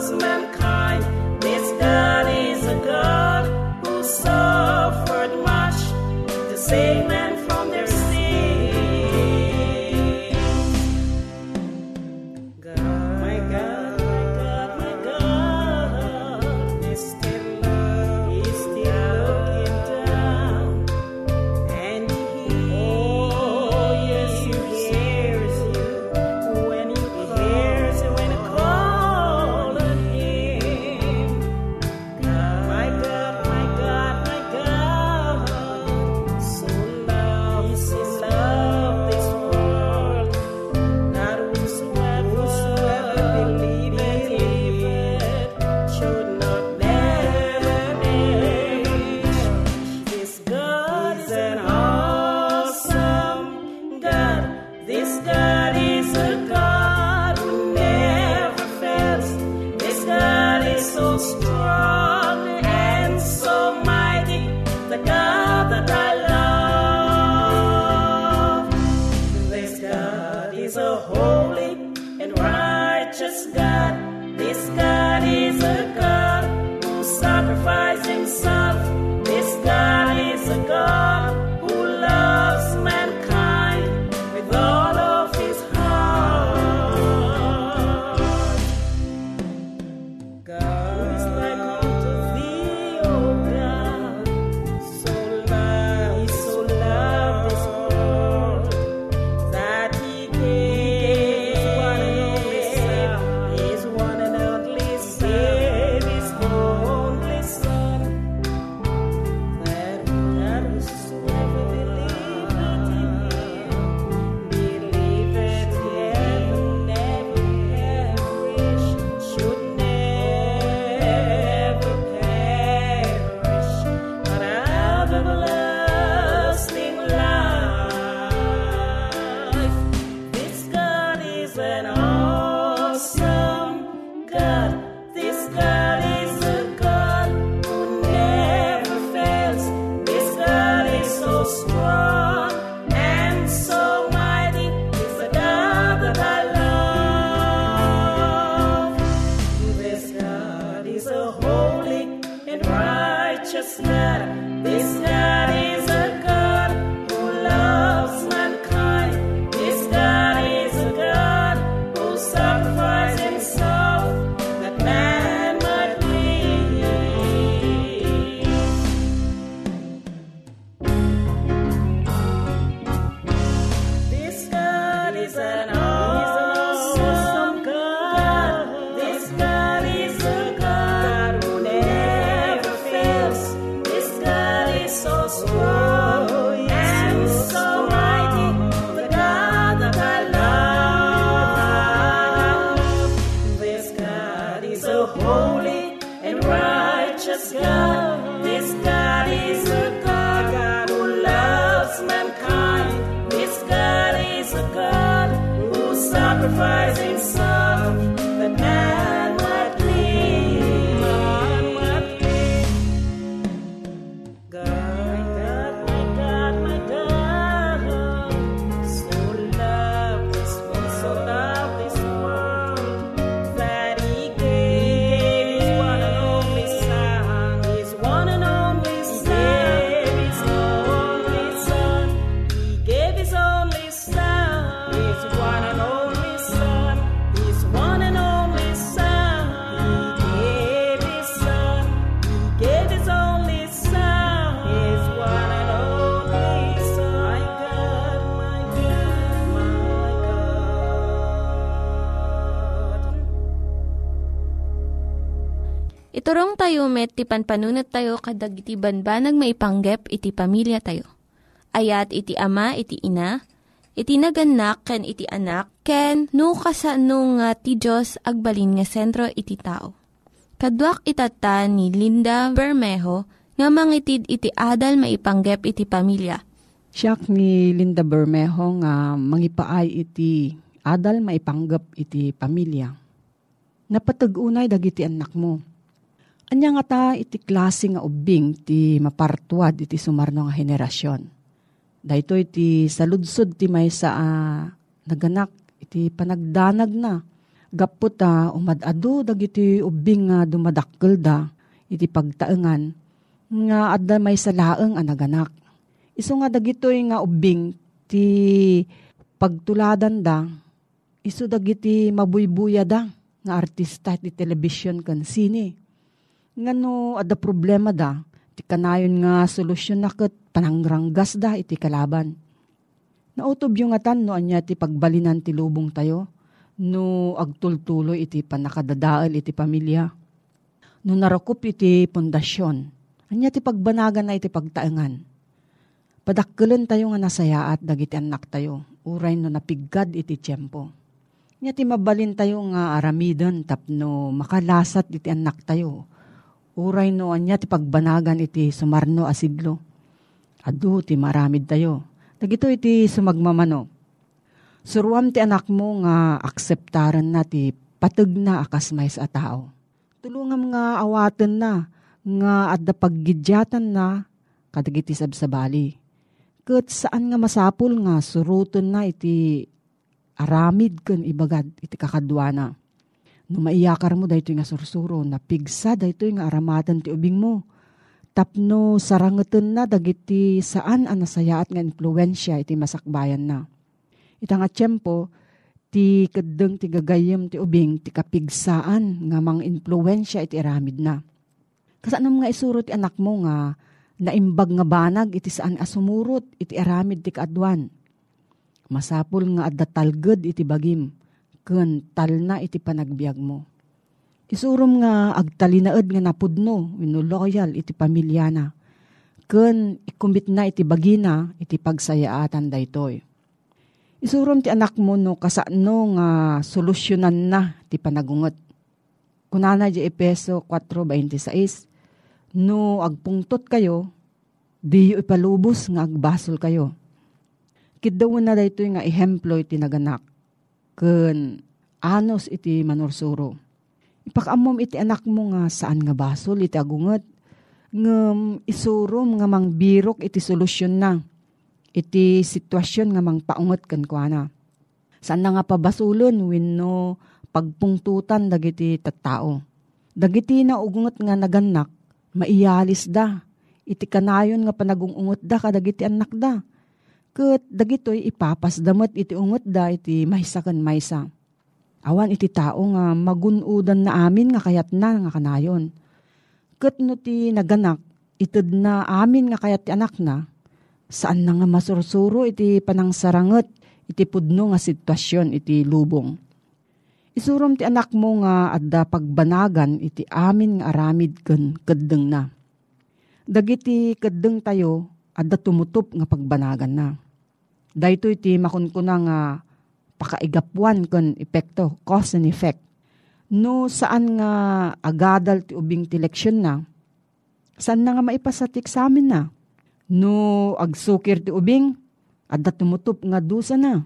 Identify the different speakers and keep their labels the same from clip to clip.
Speaker 1: was
Speaker 2: made. Tayo met, ti panpanunat tayo kadag iti banbanag maipanggep iti pamilya tayo. Ayat iti ama, iti ina, iti naganak, ken iti anak, ken no kasano nga ti Diyos agbalin nga sentro iti tao. Kaduak itata ni Linda Bermejo nga mangitid iti adal maipanggep iti pamilya.
Speaker 3: Siyak ni Linda Bermejo nga mangipaay iti adal maipanggap iti pamilya. Napatag-unay dagiti anak mo. Anya nga ta iti klase nga ubing ti mapartuad iti sumarno nga henerasyon. Dahito iti saludsod ti may sa ah, naganak iti panagdanag na. Gapot ta umadado dagiti ubing nga dumadakkel da iti pagtaengan nga adda may sa laeng a naganak. Iso nga dagitoy nga ubing ti pagtuladan da, iso dagiti mabuybuya da nga artista ti television kan sine. Nga no adda problema da, ti kanayon nga solusyon na ket panangranggas da iti kalaban. Nautob yung atan no anya ti pagbalinan ti lubong tayo, no agtultuloy iti panakadadaal iti pamilya. No narakop iti pundasyon, anya ti pagbanagan na iti pagtaengan Padakkelan tayo nga nasayaat dagiti anak tayo. Uray no napiggad iti tiyempo. Nya ti mabalin tayo nga aramiden tapno makalasat iti anak tayo. Uray no anya ti pagbanagan iti sumarno asiglo. Adu ti maramid tayo. Dagito iti sumagmamano. Suruam ti anak mo nga akseptaran na ti pateg na akas may sa tao. Tulungam nga awaten na nga adda paggidyatan na kadagiti sabsabali ket saan nga masapul nga suruton na iti aramid ken ibagad iti kakadwana. No maiyakar mo daytoy nga sursuro na pigsa daytoy nga aramatan ti ubing mo. Tapno sarangeten na dagiti saan ang nasayaat nga influensya iti masakbayan na. Ita nga tiyempo, ti kadeng ti gagayem ti ubing ti kapigsaan nga mang influensya iti aramid na. Kasanam nga isuro ti anak mo nga naimbag nga banag iti saan asumurot iti aramid ti kaadwan. Masapul nga adda talged iti bagim, ken talna iti panagbiag mo. Isurum nga agtalinaed nga napudno, wenno loyal iti pamilyana. Ken ikumbit na iti bagina iti pagsayaatan daytoy. Isurum ti anak mo no kasano nga solusyonan na ti panagungot. Kunana di Epeso 4.26, no agpungtot kayo, di ipalubos nga agbasol kayo. Kidaw na dayto nga ehemplo iti naganak. Ken anos iti manursuro. Ipakamom iti anak mo nga saan nga basol iti agunget. Ngem isurom nga mang birok iti solusyon na. Iti sitwasyon nga mang paunget ken kuana. Saan na nga pabasulon wenno pagpungtutan dagiti tattao. Dagiti na ugunget nga naganak, maiyalis da. Iti kanayon nga panagungungot da kadagiti anak da. Ket dagitoy ipapasdamet iti unget da iti maysa ken maysa. Awan iti tao nga magunudan na amin nga kayat na nga kanayon. Ket no ti naganak, ited na amin nga kayat ti anak na, saan na nga masursuro iti panangsaranget iti pudno nga sitwasyon iti lubong. Isurom ti anak mo nga adda pagbanagan iti amin nga aramid ken keddeng na. Dagiti keddeng tayo adda tumutup nga pagbanagan na. Dayto iti makunkuna nga pakaigapuan ken epekto, cause and effect. No saan nga agadal ti ubing ti leksyon na, Saan na nga maipasatik sa amin na? No, agsukir ti ubing, adda tumutup nga dusa na.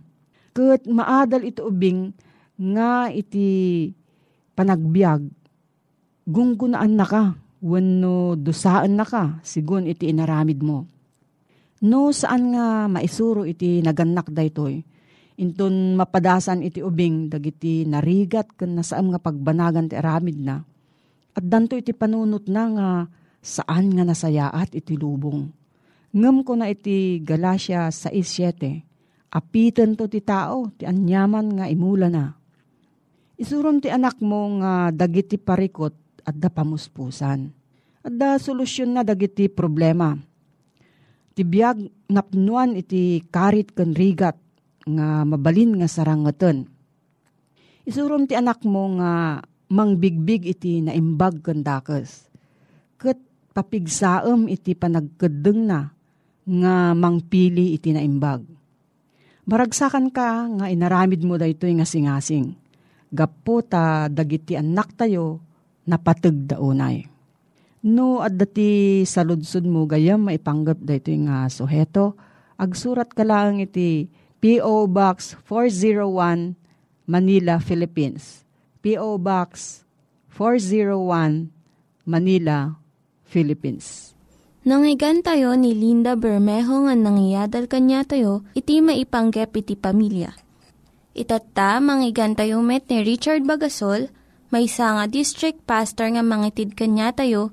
Speaker 3: Kat maadal iti ubing nga iti panagbiag, gunggunaan na ka, wano dusaan na ka, sigun iti inaramid mo. No, saan nga maisuro iti naganak daytoy, inton mapadasan iti ubing dagiti narigat ken nasaan nga pagbanagan ti aramid na. At danto iti panunot na nga saan nga nasayaat iti lubong. Ngem ko na iti Galacia 6.7, apitan to ti tao, ti anyaman nga imula na. Isuron ti anak mo nga dagiti parikot at da pamuspusan. At da solusyon na dagiti problema. Ti biyag napnuan iti karit ken rigat nga mabalin nga sarangaten. Isurom ti anak mo nga mangbigbig iti naimbag ken dakes. Ket papigsaem iti panagkedeng na nga mangpili iti naimbag. Maragsakan ka nga inaramid mo daytoy nga singasing. Gapo ta dagiti anak tayo napateg daunay. No at dati sa ludsud mo gayam maipanggap daytoy nga suheto, agsurat ka lang iti P.O. Box 401 Manila, Philippines. P.O. Box 401 Manila, Philippines.
Speaker 4: Nangyigan tayo ni Linda Bermejo nga nangyadal kanya tayo, iti maipanggep iti pamilya. Itatta, manggigan tayo met ni Richard Bagasol, may nga district pastor nga mangitid kanya tayo,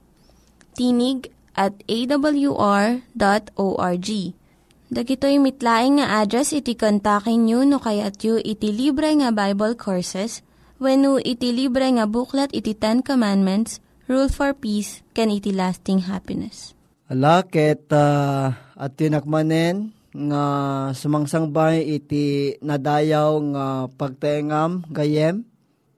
Speaker 4: Tinig at awr.org. Dagitoy mitlaing nga address iti kontakin nyo no kayat yu iti libre nga Bible Courses when iti libre nga buklat iti Ten Commandments, Rule for Peace, can iti lasting happiness.
Speaker 5: Ala, ket uh, at tinakmanen nga sumangsangbay iti nadayaw nga pagtengam gayem.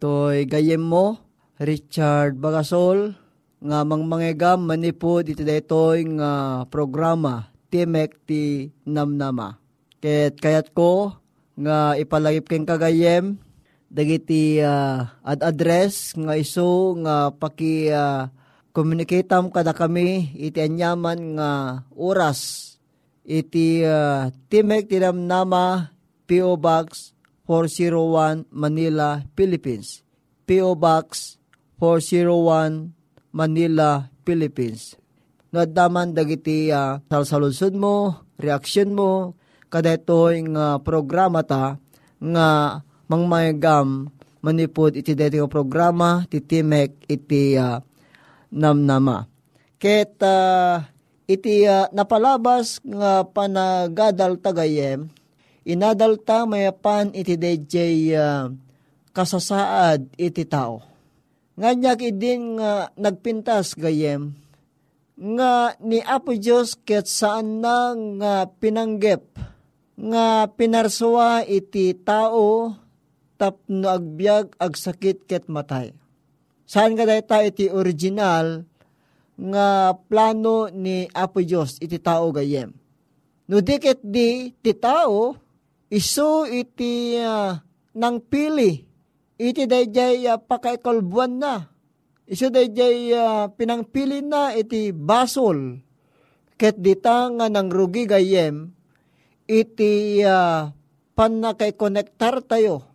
Speaker 5: Toy gayem mo, Richard Bagasol, nga mangmangegam manipod iti daytoy nga programa Timek ti Namnama. Ket kayat ko nga ipalagip ken kagayem dagiti uh, ad address nga iso nga paki uh, communicatam kada kami iti anyaman nga oras iti uh, Timek ti Namnama PO Box 401 Manila, Philippines. PO Box 401 Manila, Philippines. Nadaman dagiti uh, salsaludsod mo, reaksyon mo, kada ito'y uh, programa ta nga mangmayagam manipod iti dati programa, titimek iti uh, namnama. Ket uh, iti uh, napalabas nga panagadal tagayem, inadalta mayapan iti DJ uh, kasasaad iti tao. Nga idin nga nagpintas gayem, nga ni Apo Diyos ket saan na nga pinanggep, nga pinarsuwa iti tao tapno agbyag agsakit ket matay. Saan nga dayta iti original nga plano ni Apo Diyos iti tao gayem. No diket di ti tao iso iti uh, nang pili iti dayjay uh, pakaikalbuan na. Iso dayjay uh, pinangpili na iti basol. Ket dita nga nang rugi gayem iti uh, panakay-konektar tayo,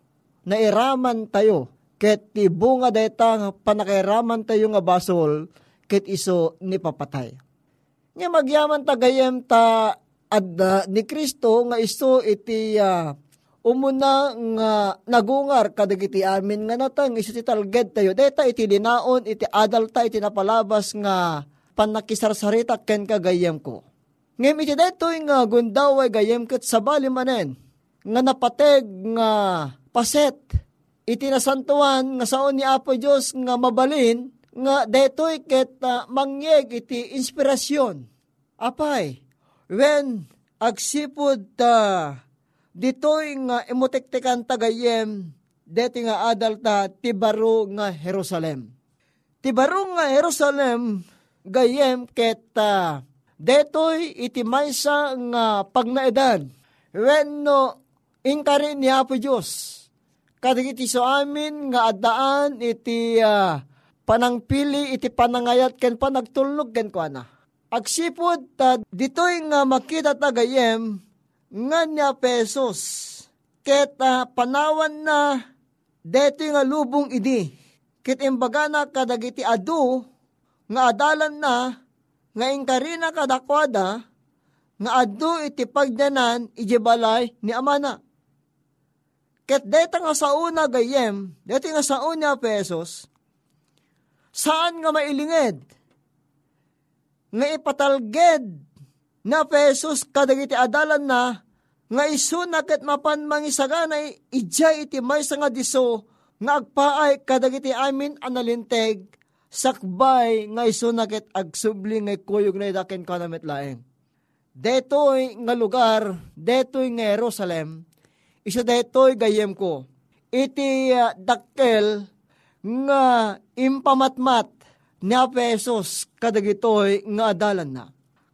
Speaker 5: nairaman tayo, ket ti bunga dayta panakairaman tayo nga basol, ket iso ni papatay. Nga magyaman ta gayem ta adda ni Kristo nga iso iti uh, umuna nga nagungar kadagiti amin nga natang iso ti talged tayo. Deta iti dinaon iti adalta iti napalabas nga panakisarsarita ken kagayem ko. Ngem iti detoy nga gundaway gayem ket sabali manen nga napateg nga paset iti nasantuan nga saon ni Apo Dios nga mabalin nga detoy ket uh, mangyeg iti inspirasyon. Apay, when agsipod ta ditoy nga imutektekan tagayem deti nga adalta ti baro nga Jerusalem. Ti baro nga Jerusalem gayem ket uh, detoy iti maysa nga pagnaedan. When no inkari ni Apo Diyos kadigiti so amin nga adaan iti uh, panangpili iti panangayat ken panagtulnog ken kuana. Agsipod ta ditoy nga makita tagayem nga niya pesos ket uh, panawan na deto nga lubong idi ket imbaga na kadagiti adu nga adalan na nga ingkarina kadakwada nga adu iti pagdanan ijibalay ni amana. Ket deta nga sa una gayem, deta nga sa una pesos, saan nga mailinged? Nga ipatalged na pesos kadagiti adalan na nga isuna ket mapan mangisagana ijay iti may nga diso nga agpaay kadagiti amin analinteg sakbay nga isuna ket agsubli nga kuyog na idaken kanamit laeng. Detoy nga lugar, detoy nga Jerusalem, isa detoy gayem ko. Iti uh, dakkel nga impamatmat ni pesos kadagitoy nga adalan na.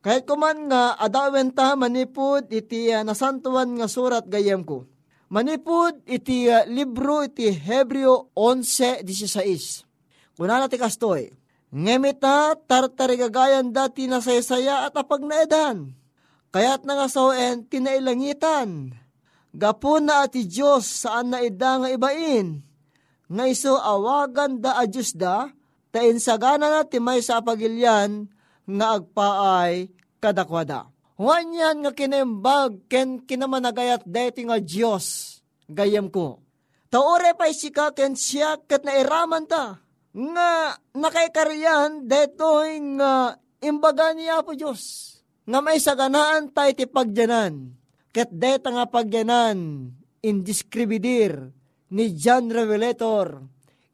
Speaker 5: Kahit kuman nga adawen ta manipud iti uh, nasantuan nga surat gayem ko. Manipud iti uh, libro iti Hebreo 11.16. Kuna ti kastoy. Ngemita tartarigagayan dati na saysaya at apag naedan. Kaya't nga sawen tinailangitan Gapo na ati Diyos saan na ida nga ibain. Nga iso awagan da a Diyos da, ta insagana na timay sa pagilyan nga agpaay kadakwada. Wanyan nga kinembag ken kinamanagayat deti nga Diyos gayam ko. Taore pa isika ken siya ket nairaman ta nga nakaikaryan detoy nga imbaga niya po Diyos nga may saganaan tayo ti pagjanan Ket deta nga pagyanan, indescribidir, ni John Revelator,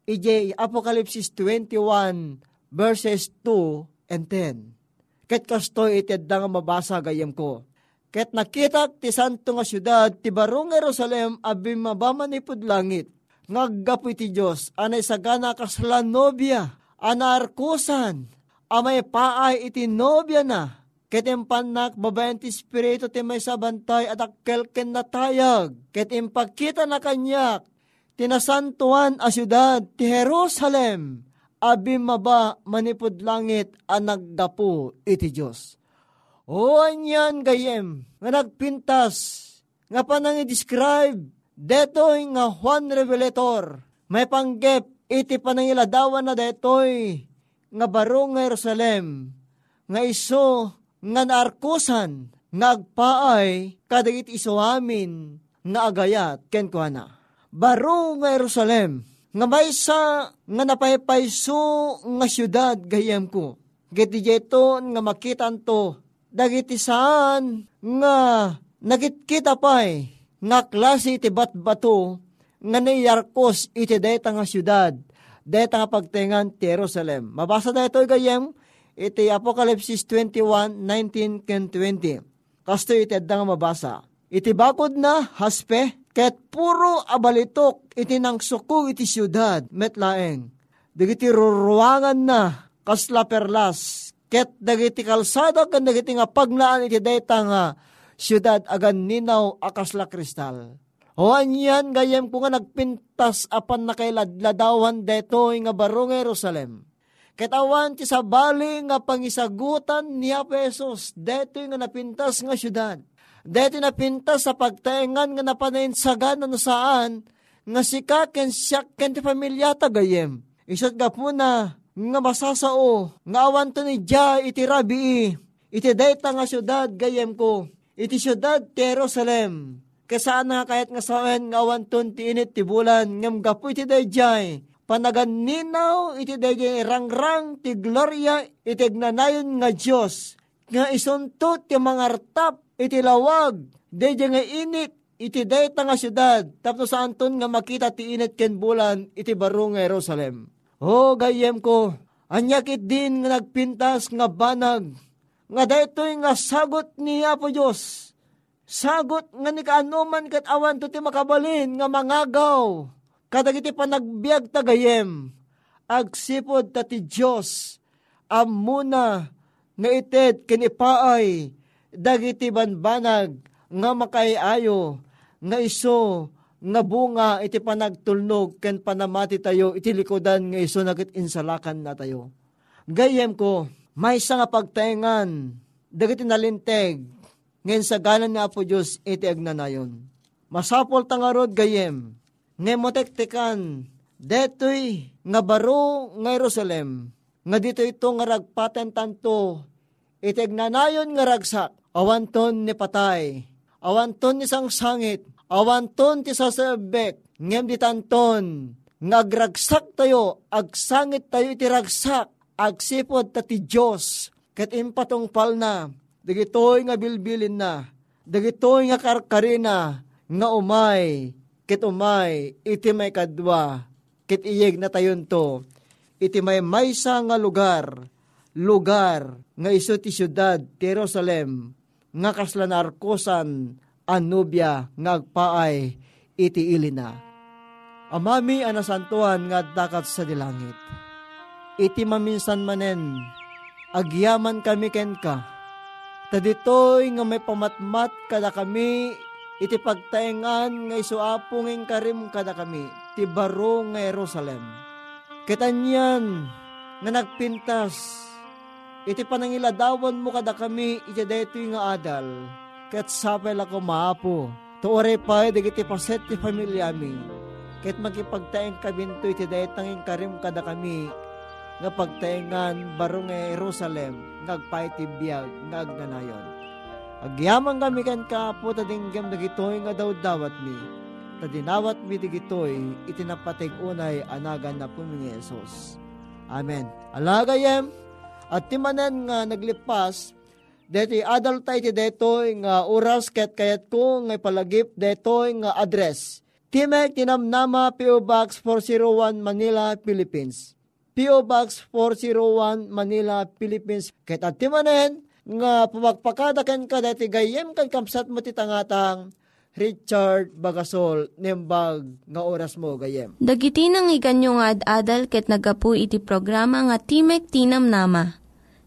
Speaker 5: ije Apocalypse 21, verses 2 and 10. Ket kasto ited nga mabasa gayam ko. Ket nakita ti santo nga syudad, ti barong Jerusalem, abim mabaman ipod langit. Ngaggapo iti Diyos, anay sagana kaslan nobya, anarkusan, amay paay iti nobya na, Ket panak babayan ti Espiritu ti may sabantay at akkel ken natayag. Ket impakita na kanyak tinasantuan a syudad ti Jerusalem. Abi maba manipod langit ang naggapo iti Diyos. O anyan gayem nga nagpintas nga panang i-describe detoy nga Juan Revelator. May panggep iti panangiladawan na detoy nga barong Jerusalem nga iso nga naarkusan, nagpaay, kadagit isuamin, nga agayat, ken kuana. Baro nga Jerusalem, nga maysa nga napaypayso nga syudad gayam ko. Giti jeton nga makitan to, dagiti saan nga nagitkita pay, nga klase iti bat-bato, nga niyarkos iti deta nga syudad, deta nga pagtengan ti Jerusalem. Mabasa da ito gayam, iti Apocalypse 21, 19 ken 20. Kasto iti nga mabasa. Iti bakod na haspe, ket puro abalitok iti nang suko iti syudad, metlaeng. Dagiti ruruangan na, kasla perlas, ket dagiti kalsada ken dagiti nga pagnaan iti dayta nga syudad agan ninaw akasla kristal. O anyan gayem ko nga nagpintas apan nakailadladawan deto nga barong Jerusalem Katawan ti sabali nga pangisagutan ni Apesos, deto nga napintas nga syudad. Deto napintas sa pagtaengan nga napanayinsagan na saan, nga sika ken siyak ken ti pamilya tagayem. Isot ga po na, nga masasao, nga awan to ni Dya iti rabi, iti dayta nga syudad gayem ko, iti syudad Jerusalem. Kasaan nga kahit nga sawen nga awan ton ti init ti bulan, ngam gapu iti dayjay, panaganinaw iti dayjay rangrang ti gloria iti gnanayon nga Dios nga isunto ti mangartap iti lawag dayjay nga init iti dayta nga syudad tapno sa anton nga makita ti init ken bulan iti baro nga Jerusalem. O gayem ko Anyakit din nga nagpintas nga banag, nga daytoy nga sagot ni Apo Diyos. Sagot nga ni kaanuman kat awan to ti makabalin nga mangagaw. Kadagiti pa nagbiag tagayem. Agsipod ta ti Diyos. Amuna nga ited kinipaay. Dagiti banbanag nga makayayo. Nga iso nga bunga iti panagtulnog ken panamati tayo iti likodan nga iso nagit insalakan na tayo. Gayem ko, may nga pagtaingan, dagiti nalinteg, ngayon sa ganan nga po Diyos iti agnanayon. Masapol tangarod gayem, nga motektekan, detoy nga baro nga Jerusalem, nga dito ito nga ragpaten tanto, iti agnanayon nga ragsak, awanton ni patay, awanton ni sang sangit, awanton ti sasabek, ngem di tanton, ngagragsak tayo, agsangit tayo iti ragsak, agsipod ta ti Diyos, kat impatong pal na, dagitoy nga bilbilin na, dagitoy nga karkarina, nga umay, kit umay, iti may kadwa, kit iyeg na tayon to, iti may maysa nga lugar, lugar nga iso ti syudad ti Jerusalem, nga kasla narkosan, anubya ngagpaay iti ilina. Amami anasantuan nga dakat sa dilangit. Iti maminsan manen, agyaman kami ken ka. Taditoy nga may pamatmat kada kami, iti pagtaengan nga isuapong karim kada kami, ti baro nga Jerusalem. Kitanyan nga nagpintas, iti panangiladawan mo kada kami, iti detoy nga adal ket sapel ako maapo. Tuore pa, digiti paset ti pamilya mi. Ket magipagtaeng kabinto iti daytanging karim kada kami, nga pagtaengan baro nga Jerusalem, ngagpay ti biyag, ngagnanayon. Agyaman kami kan kapo, tadinggam dagitoy nga daw dawat mi. Tadinawat mi digitoy, itinapatig unay anagan na pumingi Jesus. Amen. Alagayem, at timanan nga naglipas, Deti adult tayo ti detoy nga oras ket kayat ko nga palagip detoy nga address. Timek tinamnama PO Box 401 Manila, Philippines. PO Box 401 Manila, Philippines. Ket at timanen nga pumagpakadakan ka deti gayem kan kamsat mo ti tangatang Richard Bagasol nembag nga oras mo gayem.
Speaker 4: Dagiti nang iganyo nga ad-adal ket nagapu iti programa nga Timek Tinam Nama.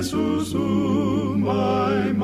Speaker 6: Jesus umay